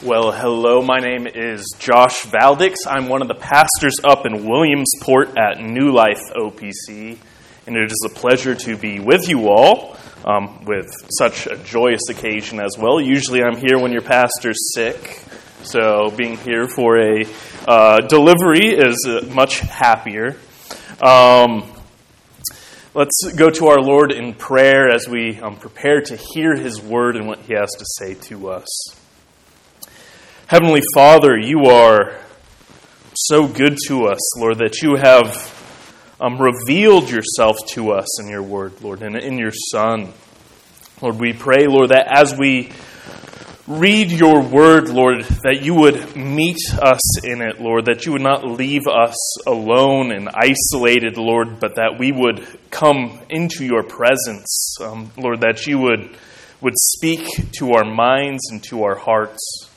Well, hello, my name is Josh Valdix. I'm one of the pastors up in Williamsport at New Life OPC, and it is a pleasure to be with you all um, with such a joyous occasion as well. Usually I'm here when your pastor's sick, so being here for a uh, delivery is uh, much happier. Um, let's go to our Lord in prayer as we um, prepare to hear his word and what he has to say to us. Heavenly Father, you are so good to us, Lord, that you have um, revealed yourself to us in your word, Lord, and in your Son. Lord, we pray, Lord, that as we read your word, Lord, that you would meet us in it, Lord, that you would not leave us alone and isolated, Lord, but that we would come into your presence, um, Lord, that you would, would speak to our minds and to our hearts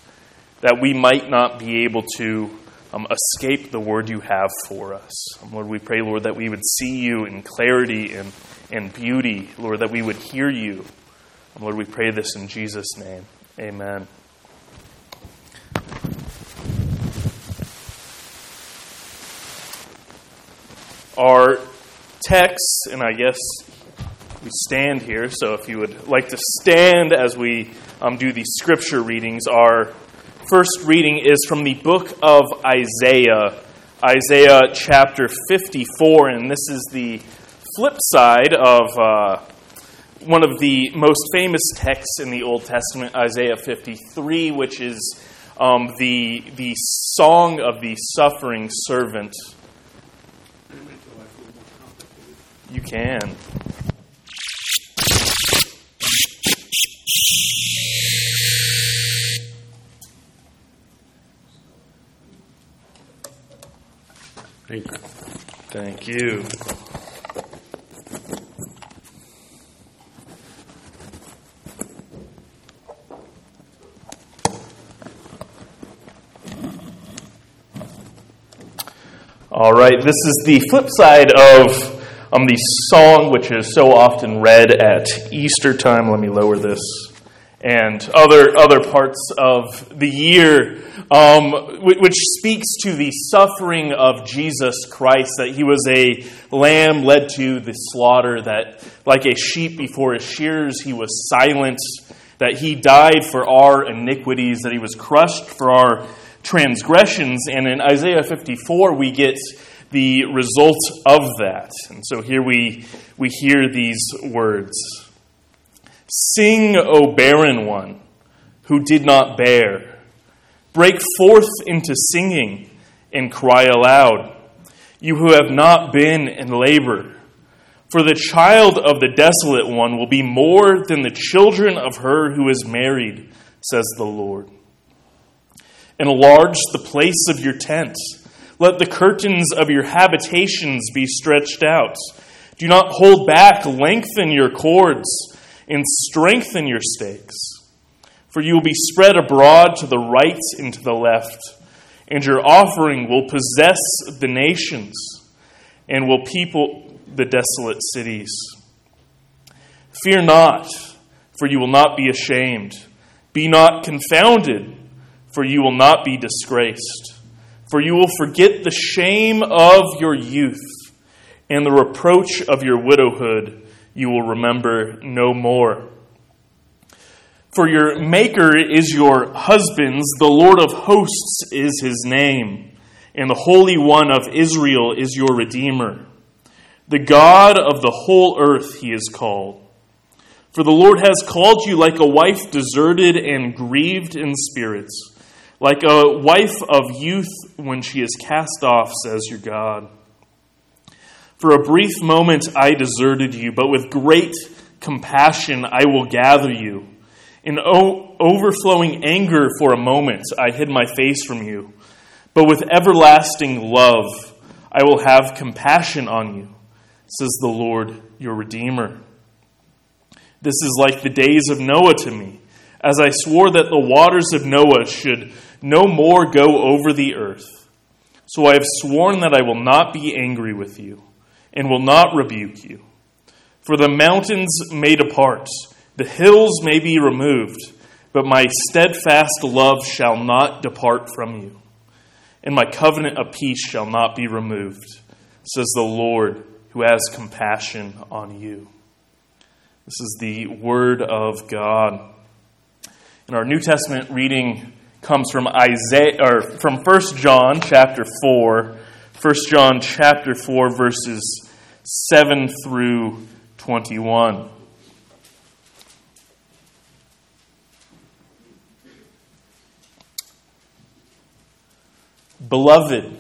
that we might not be able to um, escape the word you have for us. Um, Lord, we pray, Lord, that we would see you in clarity and, and beauty. Lord, that we would hear you. Um, Lord, we pray this in Jesus' name. Amen. Our text, and I guess we stand here, so if you would like to stand as we um, do these scripture readings, are first reading is from the book of Isaiah, Isaiah chapter 54, and this is the flip side of uh, one of the most famous texts in the Old Testament, Isaiah 53, which is um, the, the song of the suffering servant. You can. Thank you. Thank you. All right, this is the flip side of um, the song which is so often read at Easter time. Let me lower this and other other parts of the year, um, which speaks to the suffering of Jesus Christ. That he was a lamb led to the slaughter. That like a sheep before his shears, he was silent. That he died for our iniquities. That he was crushed for our transgressions. And in Isaiah 54, we get the result of that. And so here we we hear these words. Sing, O barren one, who did not bear. Break forth into singing and cry aloud, you who have not been in labor. For the child of the desolate one will be more than the children of her who is married, says the Lord. Enlarge the place of your tent. Let the curtains of your habitations be stretched out. Do not hold back, lengthen your cords and strengthen your stakes. For you will be spread abroad to the right and to the left, and your offering will possess the nations and will people the desolate cities. Fear not, for you will not be ashamed. Be not confounded, for you will not be disgraced. For you will forget the shame of your youth and the reproach of your widowhood you will remember no more. For your Maker is your husband's, the Lord of hosts is his name, and the Holy One of Israel is your Redeemer. The God of the whole earth he is called. For the Lord has called you like a wife deserted and grieved in spirits, like a wife of youth when she is cast off, says your God. For a brief moment I deserted you, but with great compassion I will gather you. In o- overflowing anger for a moment I hid my face from you, but with everlasting love I will have compassion on you, says the Lord your Redeemer. This is like the days of Noah to me, as I swore that the waters of Noah should no more go over the earth. So I have sworn that I will not be angry with you and will not rebuke you. For the mountains may depart, the hills may be removed, but my steadfast love shall not depart from you, and my covenant of peace shall not be removed, says the Lord who has compassion on you. This is the word of God. And our New Testament reading comes from Isaiah or from 1 John chapter 4. 1 John chapter 4 verses 7 through 21. Beloved,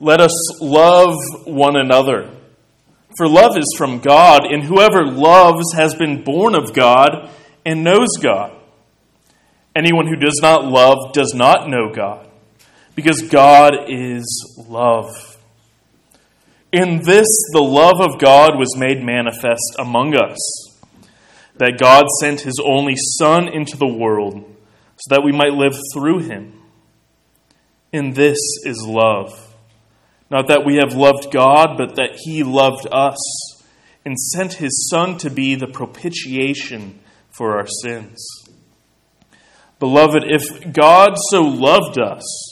let us love one another. For love is from God, and whoever loves has been born of God and knows God. Anyone who does not love does not know God, because God is love. In this, the love of God was made manifest among us, that God sent his only Son into the world so that we might live through him. In this is love. Not that we have loved God, but that He loved us and sent His Son to be the propitiation for our sins. Beloved, if God so loved us,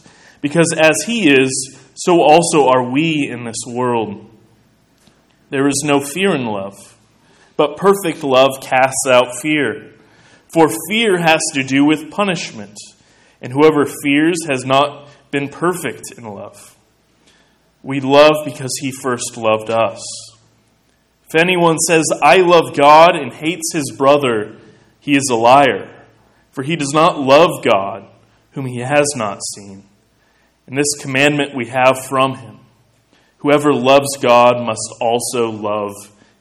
because as he is, so also are we in this world. There is no fear in love, but perfect love casts out fear. For fear has to do with punishment, and whoever fears has not been perfect in love. We love because he first loved us. If anyone says, I love God and hates his brother, he is a liar, for he does not love God, whom he has not seen. And this commandment we have from him whoever loves God must also love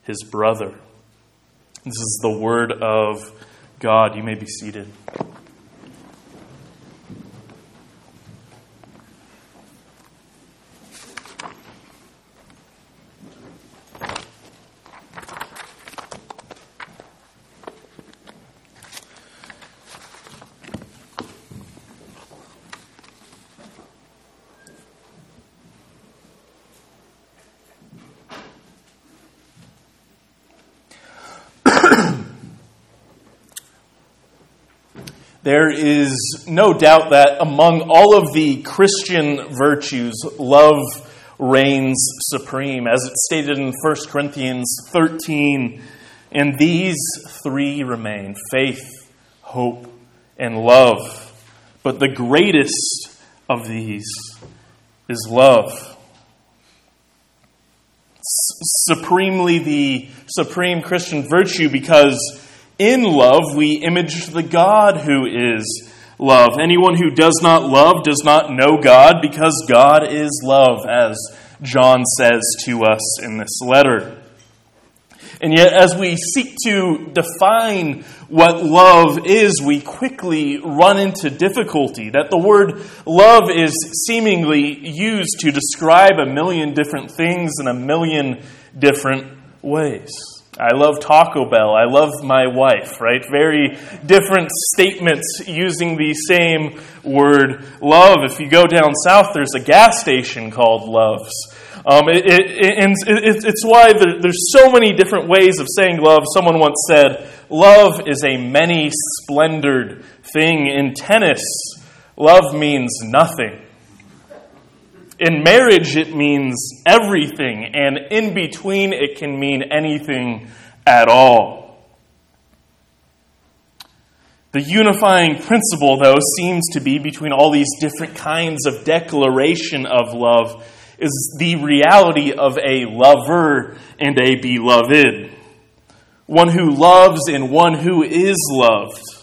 his brother. This is the word of God. You may be seated. There is no doubt that among all of the Christian virtues, love reigns supreme. As it's stated in 1 Corinthians 13, and these three remain faith, hope, and love. But the greatest of these is love. Supremely the supreme Christian virtue because in love, we image the God who is love. Anyone who does not love does not know God because God is love, as John says to us in this letter. And yet, as we seek to define what love is, we quickly run into difficulty. That the word love is seemingly used to describe a million different things in a million different ways. I love Taco Bell. I love my wife, right? Very different statements using the same word love. If you go down south, there's a gas station called Love's. Um, it, it, and it, it's why there, there's so many different ways of saying love. Someone once said, Love is a many splendored thing. In tennis, love means nothing. In marriage, it means everything, and in between, it can mean anything at all. The unifying principle, though, seems to be between all these different kinds of declaration of love is the reality of a lover and a beloved. One who loves and one who is loved.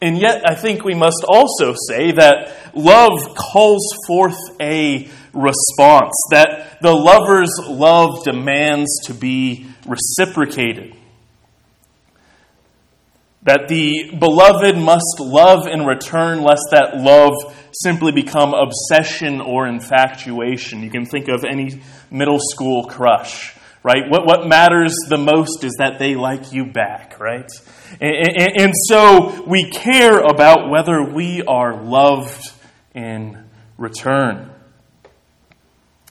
And yet, I think we must also say that love calls forth a response, that the lover's love demands to be reciprocated. That the beloved must love in return, lest that love simply become obsession or infatuation. You can think of any middle school crush, right? What, what matters the most is that they like you back, right? And, and, and so we care about whether we are loved in return.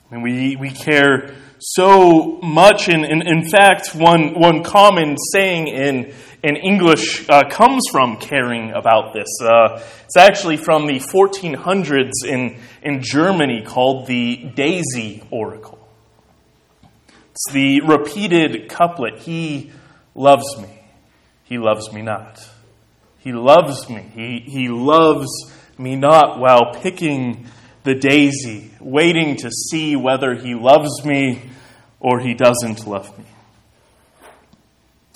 And we, we care so much. And, and in fact, one, one common saying in, in English uh, comes from caring about this. Uh, it's actually from the 1400s in, in Germany called the Daisy Oracle. It's the repeated couplet He loves me, He loves me not. He loves me, He, he loves me not, while picking the daisy, waiting to see whether He loves me or He doesn't love me.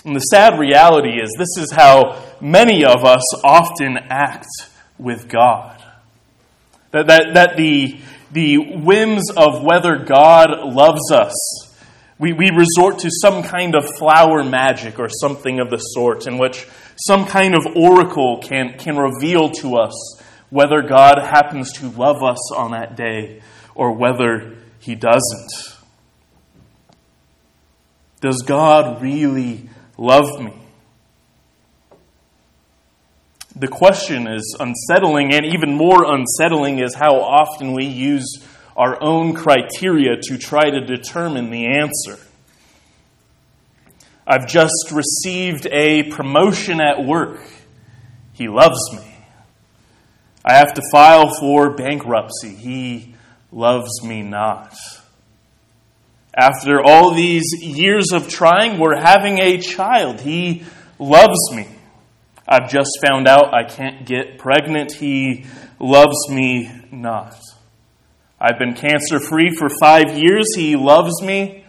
And the sad reality is, this is how many of us often act with God. That, that, that the, the whims of whether God loves us, we, we resort to some kind of flower magic or something of the sort, in which some kind of oracle can, can reveal to us whether God happens to love us on that day or whether he doesn't. Does God really love me? The question is unsettling, and even more unsettling is how often we use our own criteria to try to determine the answer. I've just received a promotion at work. He loves me. I have to file for bankruptcy. He loves me not. After all these years of trying, we're having a child. He loves me. I've just found out I can't get pregnant. He loves me not. I've been cancer free for five years. He loves me.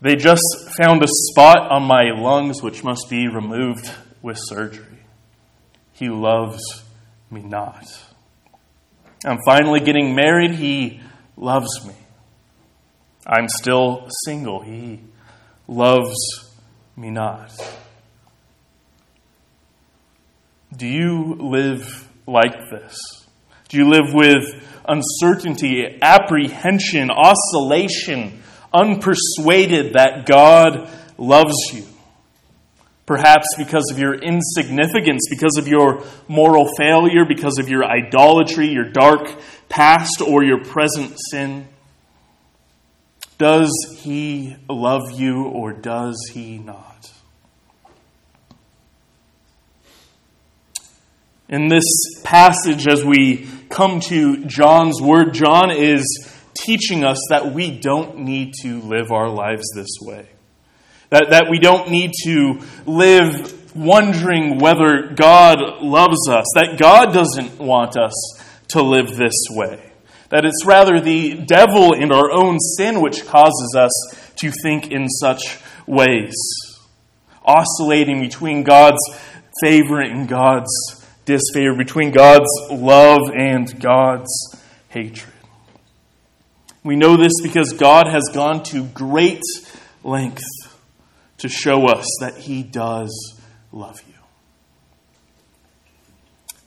They just found a spot on my lungs which must be removed with surgery. He loves me not. I'm finally getting married. He loves me. I'm still single. He loves me not. Do you live like this? Do you live with uncertainty, apprehension, oscillation, unpersuaded that God loves you? Perhaps because of your insignificance, because of your moral failure, because of your idolatry, your dark past, or your present sin. Does he love you or does he not? In this passage, as we come to John's word, John is teaching us that we don't need to live our lives this way. That, that we don't need to live wondering whether God loves us. That God doesn't want us to live this way that it's rather the devil and our own sin which causes us to think in such ways, oscillating between God's favor and God's disfavor, between God's love and God's hatred. We know this because God has gone to great length to show us that He does love you.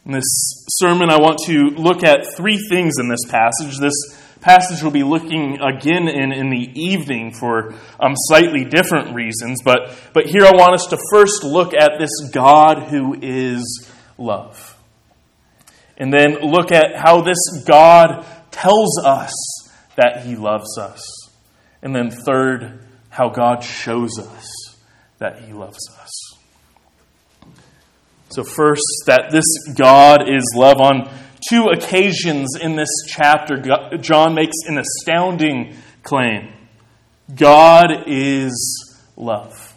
In this sermon, I want to look at three things in this passage. This passage we'll be looking again in, in the evening for um, slightly different reasons, but, but here I want us to first look at this God who is love. And then look at how this God tells us that he loves us. And then third, how God shows us that he loves us. So, first, that this God is love. On two occasions in this chapter, John makes an astounding claim God is love.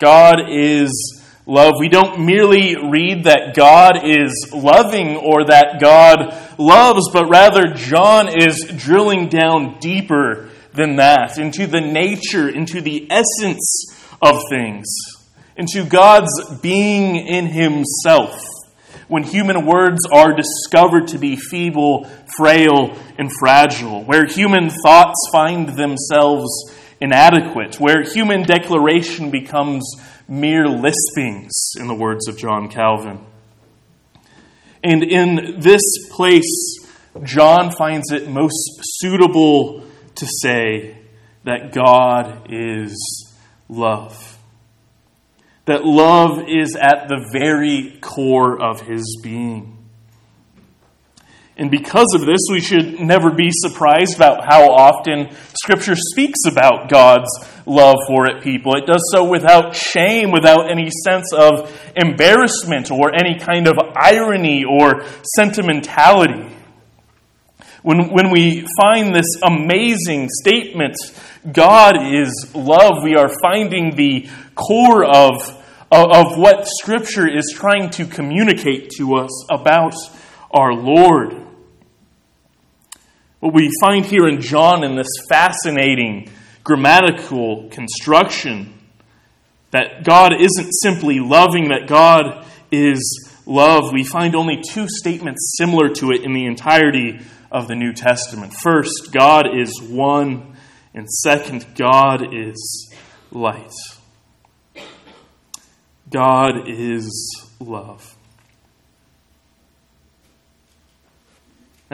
God is love. We don't merely read that God is loving or that God loves, but rather John is drilling down deeper than that into the nature, into the essence of things, into God's being in Himself. When human words are discovered to be feeble, frail, and fragile, where human thoughts find themselves inadequate, where human declaration becomes mere lispings, in the words of John Calvin. And in this place, John finds it most suitable to say that God is love. That love is at the very core of his being. And because of this, we should never be surprised about how often Scripture speaks about God's love for it people. It does so without shame, without any sense of embarrassment or any kind of irony or sentimentality. When, when we find this amazing statement, God is love, we are finding the core of, of, of what Scripture is trying to communicate to us about our Lord. What we find here in John in this fascinating grammatical construction that God isn't simply loving, that God is love, we find only two statements similar to it in the entirety of the New Testament. First, God is one, and second, God is light. God is love.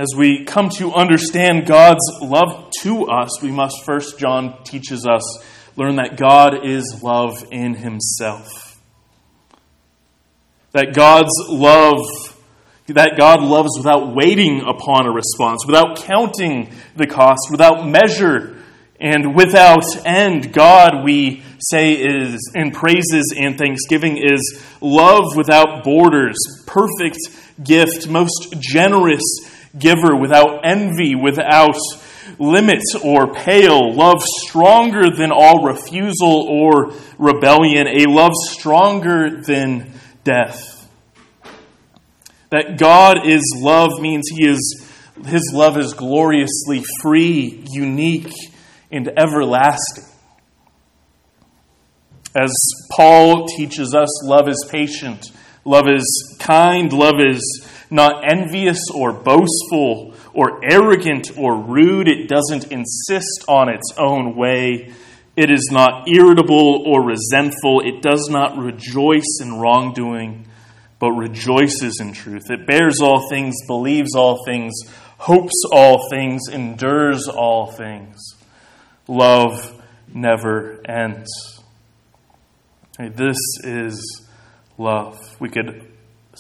As we come to understand God's love to us, we must first, John teaches us, learn that God is love in himself. That God's love, that God loves without waiting upon a response, without counting the cost, without measure, and without end. God, we say, is in praises and thanksgiving, is love without borders, perfect gift, most generous giver, without envy, without limit or pale, love stronger than all refusal or rebellion, a love stronger than death. That God is love means he is his love is gloriously free, unique, and everlasting. As Paul teaches us, love is patient, love is kind, love is not envious or boastful or arrogant or rude. It doesn't insist on its own way. It is not irritable or resentful. It does not rejoice in wrongdoing, but rejoices in truth. It bears all things, believes all things, hopes all things, endures all things. Love never ends. This is love. We could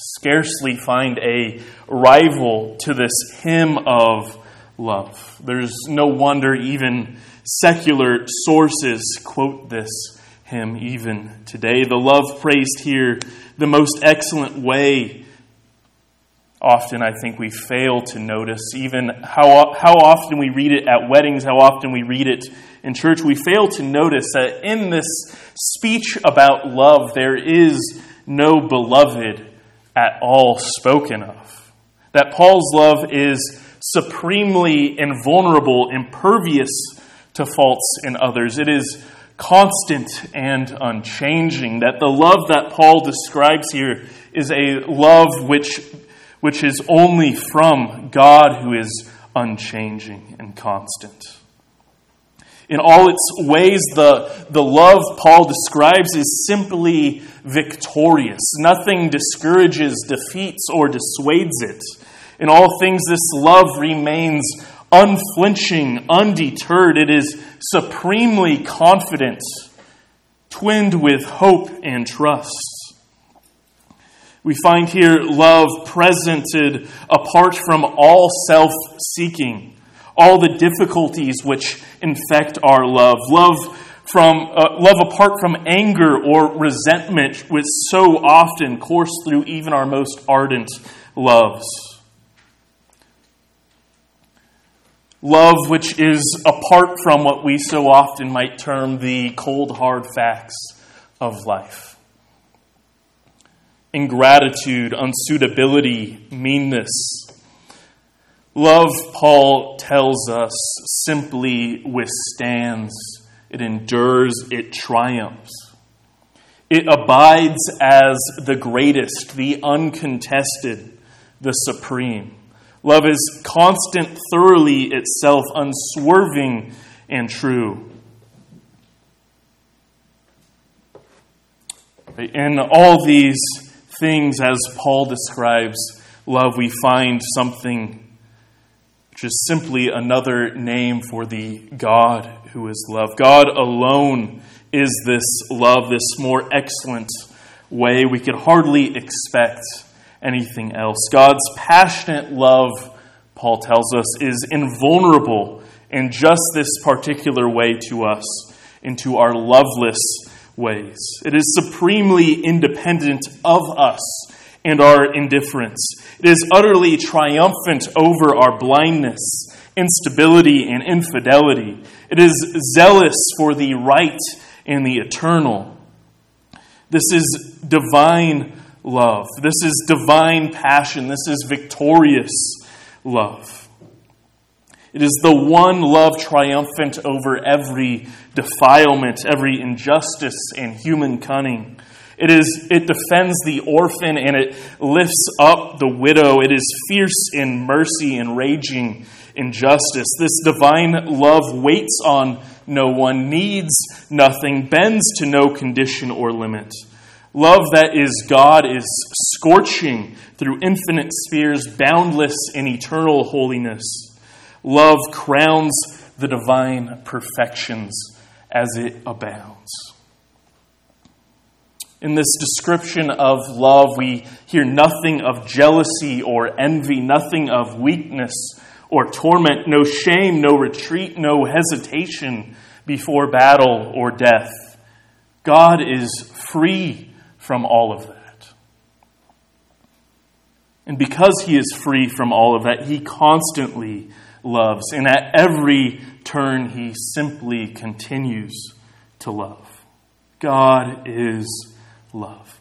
scarcely find a rival to this hymn of love. There's no wonder even secular sources quote this hymn even today. The love praised here, the most excellent way, often I think we fail to notice, even how, how often we read it at weddings, how often we read it in church, we fail to notice that in this speech about love, there is no beloved at all spoken of. That Paul's love is supremely invulnerable, impervious to faults in others. It is constant and unchanging. That the love that Paul describes here is a love which, which is only from God who is unchanging and constant. In all its ways, the, the love Paul describes is simply victorious. Nothing discourages, defeats, or dissuades it. In all things, this love remains unflinching, undeterred. It is supremely confident, twinned with hope and trust. We find here love presented apart from all self seeking all the difficulties which infect our love. Love from uh, love apart from anger or resentment, which so often course through even our most ardent loves. Love which is apart from what we so often might term the cold, hard facts of life. ingratitude, unsuitability, meanness. Love, Paul tells us, simply withstands, it endures, it triumphs. It abides as the greatest, the uncontested, the supreme. Love is constant, thoroughly itself, unswerving, and true. In all these things, as Paul describes love, we find something is simply another name for the God who is love. God alone is this love, this more excellent way. We could hardly expect anything else. God's passionate love, Paul tells us, is invulnerable in just this particular way to us, into our loveless ways. It is supremely independent of us and our indifference. It is utterly triumphant over our blindness, instability, and infidelity. It is zealous for the right and the eternal. This is divine love. This is divine passion. This is victorious love. It is the one love triumphant over every defilement, every injustice, and human cunning. It, is, it defends the orphan and it lifts up the widow. It is fierce in mercy and raging in justice. This divine love waits on no one, needs nothing, bends to no condition or limit. Love that is God is scorching through infinite spheres, boundless in eternal holiness. Love crowns the divine perfections as it abounds. In this description of love, we hear nothing of jealousy or envy, nothing of weakness or torment, no shame, no retreat, no hesitation before battle or death. God is free from all of that. And because he is free from all of that, he constantly loves. And at every turn, he simply continues to love. God is love.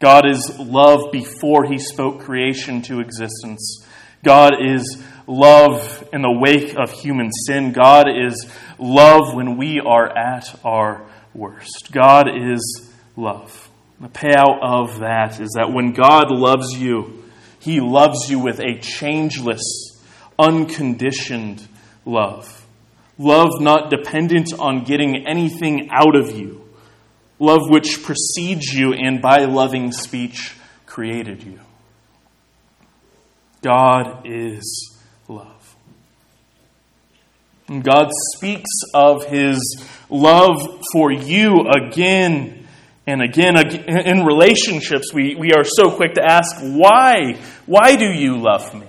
God is love before he spoke creation to existence. God is love in the wake of human sin. God is love when we are at our worst. God is love. The payout of that is that when God loves you, He loves you with a changeless, unconditioned love. Love not dependent on getting anything out of you. Love which precedes you and by loving speech created you. God is love. And God speaks of His love for you again and again, in relationships, we, we are so quick to ask, why? Why do you love me?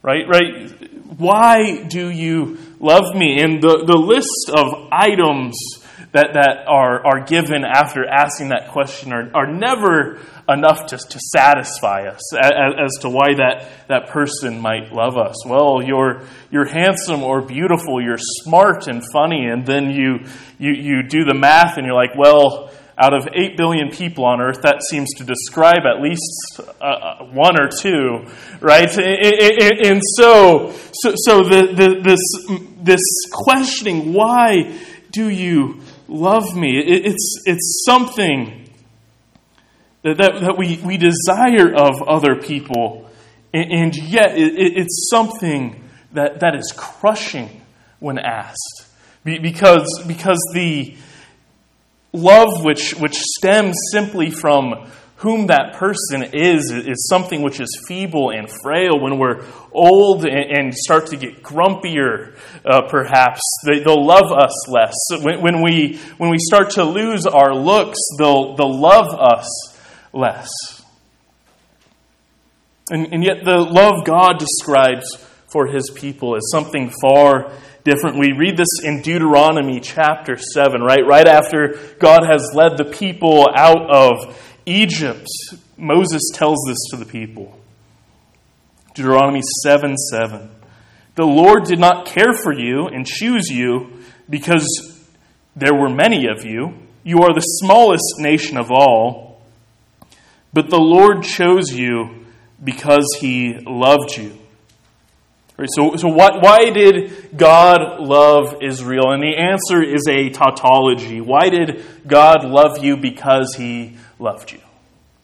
Right? Right? Why do you love me? And the, the list of items that, that are, are given after asking that question are, are never enough to, to satisfy us as, as to why that, that person might love us. Well, you're, you're handsome or beautiful, you're smart and funny, and then you, you, you do the math and you're like, well, out of 8 billion people on earth, that seems to describe at least uh, uh one or two, right? And so, so, so the, the, this, this questioning, why do you love me? It's, it's something that, that, that we, we desire of other people, and yet it's something that, that is crushing when asked. Because, because the, love which, which stems simply from whom that person is is something which is feeble and frail. When we're old and, start to get grumpier, uh, perhaps they, will love us less. When, when, we when we start to lose our looks, they'll they'll love us less. And, and yet, the love God describes for His people is something far different. We read this in Deuteronomy chapter 7, right? Right after God has led the people out of Egypt, Moses tells this to the people. Deuteronomy 7 7. The Lord did not care for you and choose you because there were many of you. You are the smallest nation of all. but the Lord chose you because he loved you. Right, so, so why, why did God love Israel? And the answer is a tautology. Why did God love you? Because he loved you.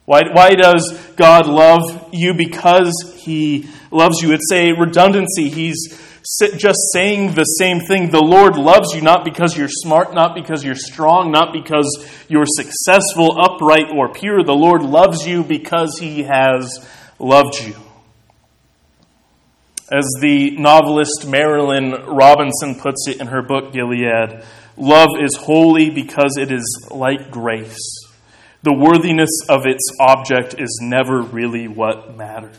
Why, why does God love you? Because he loves you. It's a redundancy. He's just saying the same thing. The Lord loves you not because you're smart, not because you're strong, not because you're successful, upright, or pure. The Lord loves you because he has loved you. As the novelist Marilynne Robinson puts it in her book Gilead, love is holy because it is like grace. The worthiness of its object is never really what mattered.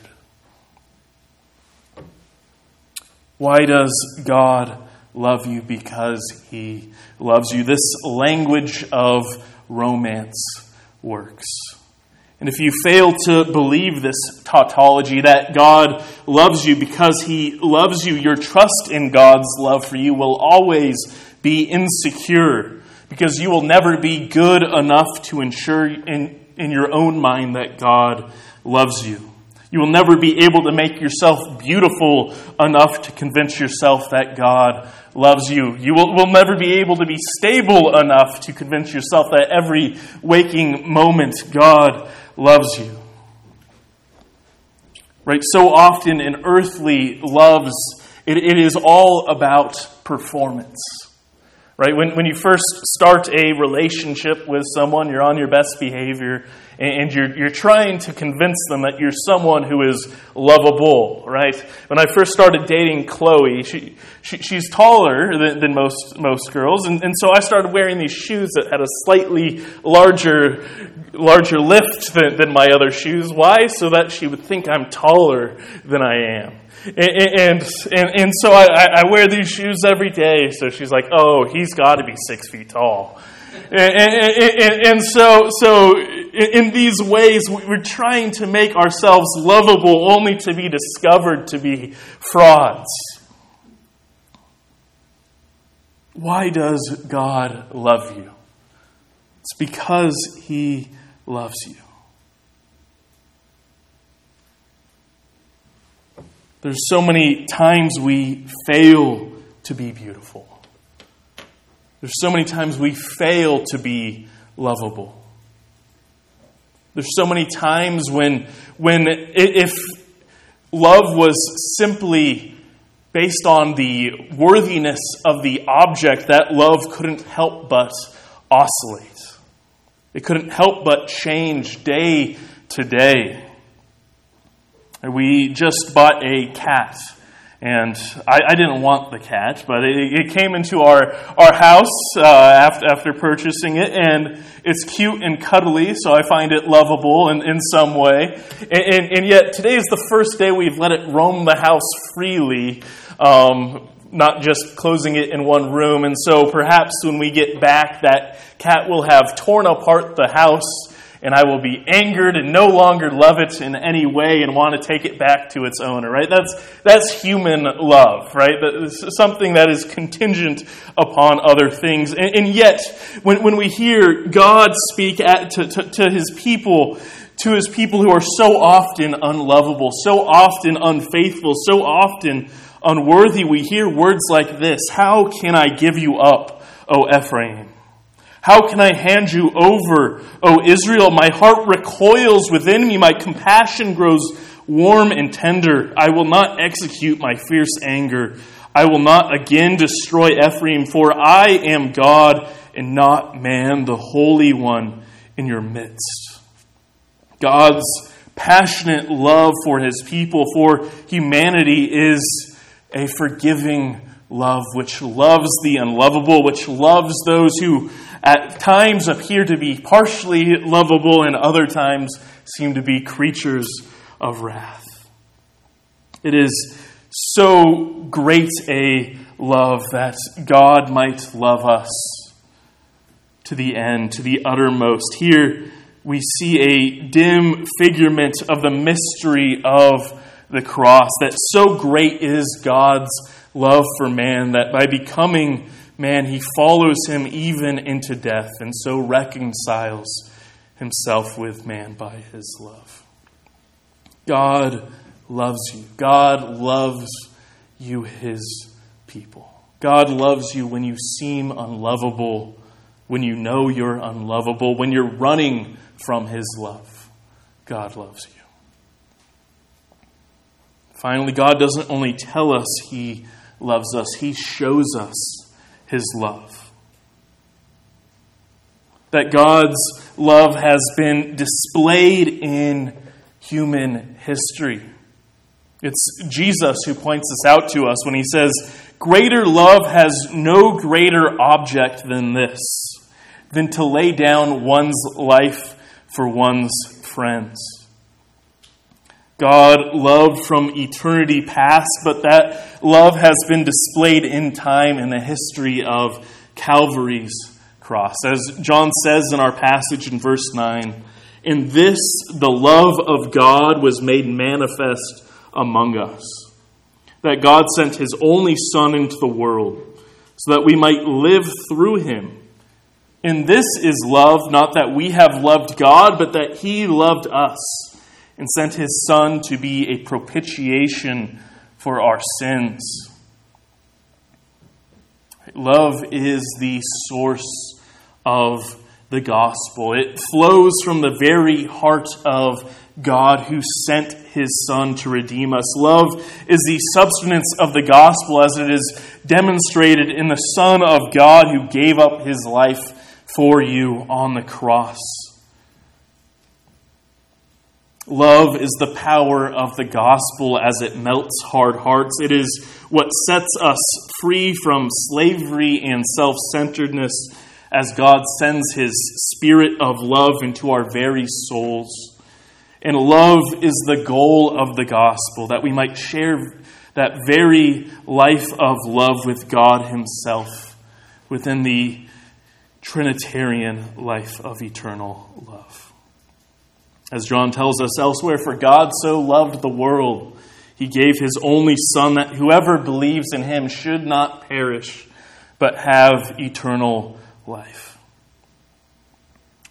Why does God love you? Because He loves you. This language of romance works. And if you fail to believe this tautology that God loves you because He loves you, your trust in God's love for you will always be insecure because you will never be good enough to ensure in, in your own mind that God loves you. You will never be able to make yourself beautiful enough to convince yourself that God loves you. You will, will never be able to be stable enough to convince yourself that every waking moment God loves you. Right? So often in earthly loves, it, it is all about performance. Right? When, when you first start a relationship with someone, you're on your best behavior and you're, you're trying to convince them that you're someone who is lovable, right? When I first started dating Chloe, she, she she's taller than, than, most, most girls, and, and so I started wearing these shoes that had a slightly larger, larger lift than, than my other shoes. Why? So that she would think I'm taller than I am. And, and, and, so I, I wear these shoes every day. So she's like, oh, he's got to be six feet tall. And, and, and, so, so in these ways, we're trying to make ourselves lovable only to be discovered to be frauds. Why does God love you? It's because He loves you. There's so many times we fail to be beautiful. There's so many times we fail to be lovable. There's so many times when, when if love was simply based on the worthiness of the object, that love couldn't help but oscillate. It couldn't help but change day to day. We just bought a cat and I, I, didn't want the cat, but it, it came into our, our house uh, after, after purchasing it, and it's cute and cuddly, so I find it lovable in, in some way. And, and, and yet, today is the first day we've let it roam the house freely, um, not just closing it in one room. And so perhaps when we get back, that cat will have torn apart the house and I will be angered and no longer love it in any way and want to take it back to its owner, right? That's, that's human love, right? That's something that is contingent upon other things. And, and yet, when, when we hear God speak at, to, to, to his people, to his people who are so often unlovable, so often unfaithful, so often unworthy, we hear words like this How can I give you up, O Ephraim? How can I hand you over, O Israel? My heart recoils within me. My compassion grows warm and tender. I will not execute my fierce anger. I will not again destroy Ephraim, for I am God and not man, the Holy One in your midst. God's passionate love for his people, for humanity, is a forgiving love which loves the unlovable, which loves those who at times appear to be partially lovable and other times seem to be creatures of wrath. It is so great a love that God might love us to the end, to the uttermost. Here we see a dim figurement of the mystery of the cross, that so great is God's love for man that by becoming man, he follows him even into death and so reconciles himself with man by his love. God loves you. God loves you, his people. God loves you when you seem unlovable, when you know you're unlovable, when you're running from his love. God loves you. Finally, God doesn't only tell us he loves us, he shows us his love that God's love has been displayed in human history. It's Jesus who points this out to us when he says, Greater love has no greater object than this, than to lay down one's life for one's friends. God loved from eternity past, but that love has been displayed in time in the history of Calvary's cross. As John says in our passage in verse 9, in this the love of God was made manifest among us. That God sent his only Son into the world so that we might live through him. And this is love, not that we have loved God, but that he loved us and sent his Son to be a propitiation for our sins. Love is the source of the gospel. It flows from the very heart of God who sent his Son to redeem us. Love is the substance of the gospel as it is demonstrated in the Son of God who gave up his life for you on the cross. Love is the power of the gospel as it melts hard hearts. It is what sets us free from slavery and self centeredness as God sends his spirit of love into our very souls. And love is the goal of the gospel, that we might share that very life of love with God himself within the Trinitarian life of eternal love. As John tells us elsewhere, for God so loved the world, he gave his only Son, that whoever believes in him should not perish, but have eternal life.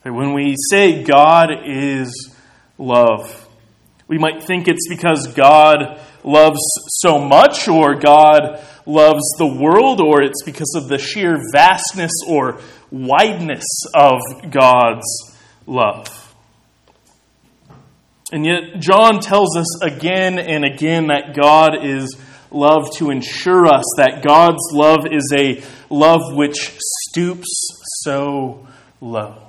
When we say God is love, we might think it's because God loves so much, or God loves the world, or it's because of the sheer vastness or wideness of God's love. And yet, John tells us again and again that God is love to ensure us that God's love is a love which stoops so low.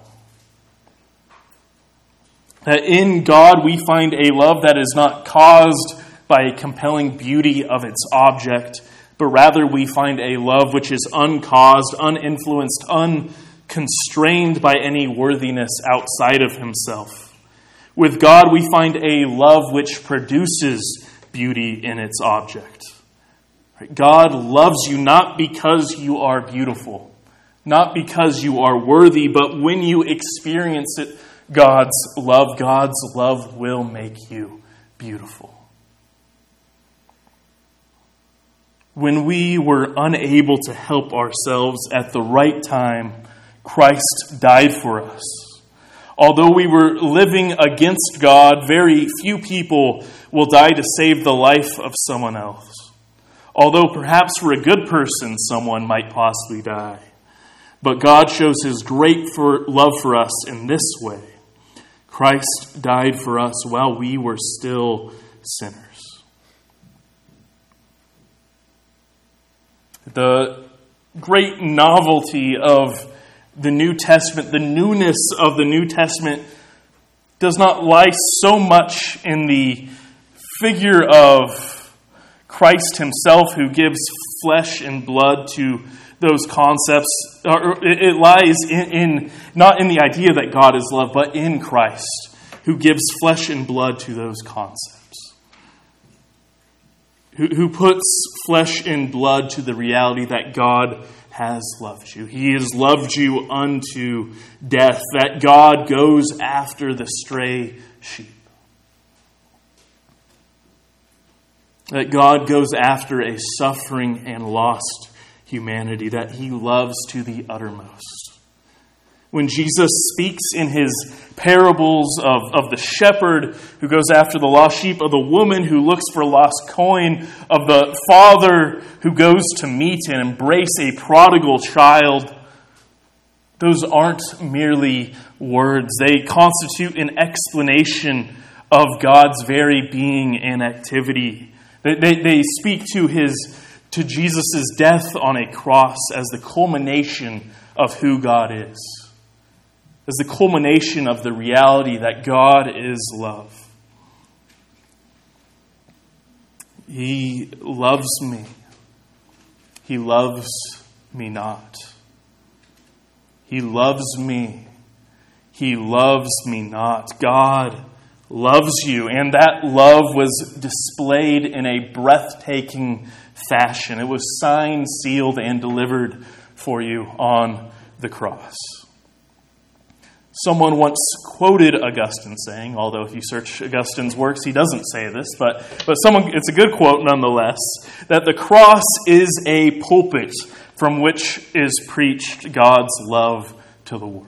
That in God we find a love that is not caused by a compelling beauty of its object, but rather we find a love which is uncaused, uninfluenced, unconstrained by any worthiness outside of Himself. With God, we find a love which produces beauty in its object. God loves you not because you are beautiful, not because you are worthy, but when you experience it, God's love, God's love will make you beautiful. When we were unable to help ourselves at the right time, Christ died for us. Although we were living against God, very few people will die to save the life of someone else. Although perhaps for a good person, someone might possibly die. But God shows his great for, love for us in this way Christ died for us while we were still sinners. The great novelty of the New Testament, the newness of the New Testament, does not lie so much in the figure of Christ Himself who gives flesh and blood to those concepts. It lies in, in, not in the idea that God is love, but in Christ who gives flesh and blood to those concepts. Who, who puts flesh and blood to the reality that God has loved you. He has loved you unto death, that God goes after the stray sheep. that God goes after a suffering and lost humanity that he loves to the uttermost. When Jesus speaks in his parables of, of the shepherd who goes after the lost sheep, of the woman who looks for lost coin, of the father who goes to meet and embrace a prodigal child, those aren't merely words. They constitute an explanation of God's very being and activity. They, they, they speak to, his, to Jesus' death on a cross as the culmination of who God is, as the culmination of the reality that God is love. He loves me. He loves me not. He loves me. He loves me not. God loves you. And that love was displayed in a breathtaking fashion. It was signed, sealed, and delivered for you on the cross. Someone once quoted Augustine saying, although if you search Augustine's works, he doesn't say this, but, but someone, it's a good quote nonetheless, that the cross is a pulpit from which is preached God's love to the world.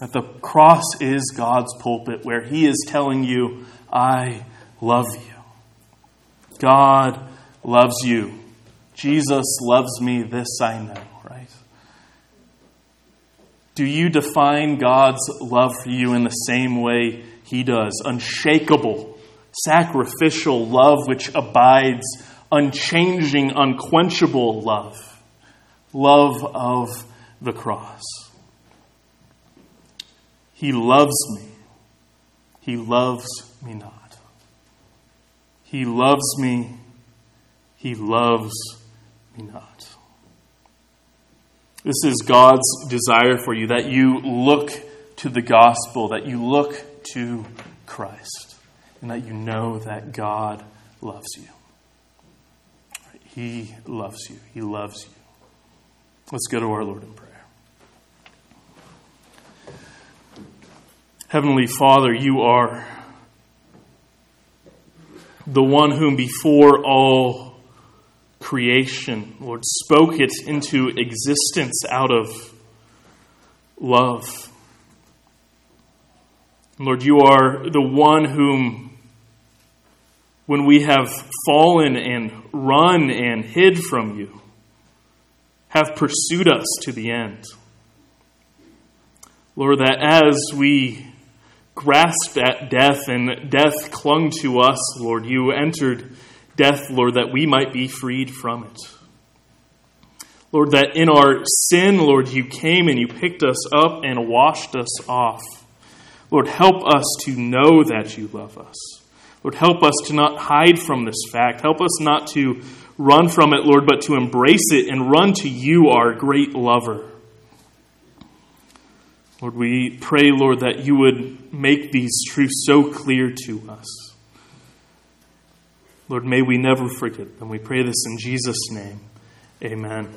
That the cross is God's pulpit where He is telling you, I love you. God loves you. Jesus loves me, this I know? Do you define God's love for you in the same way He does? Unshakable, sacrificial love which abides, unchanging, unquenchable love. Love of the cross. He loves me. He loves me not. He loves me. He loves me not. This is God's desire for you that you look to the gospel, that you look to Christ, and that you know that God loves you. He loves you. He loves you. Let's go to our Lord in prayer. Heavenly Father, you are the one whom before all creation, Lord, spoke it into existence out of love. Lord, you are the one whom, when we have fallen and run and hid from you, have pursued us to the end. Lord, that as we grasped at death and death clung to us, Lord. You entered death, Lord, that we might be freed from it. Lord, that in our sin, Lord, you came and you picked us up and washed us off. Lord, help us to know that you love us. Lord, help us to not hide from this fact. Help us not to run from it, Lord, but to embrace it and run to you, our great lover. Lord, we pray, Lord, that you would make these truths so clear to us. Lord, may we never forget them. We pray this in Jesus' name. Amen.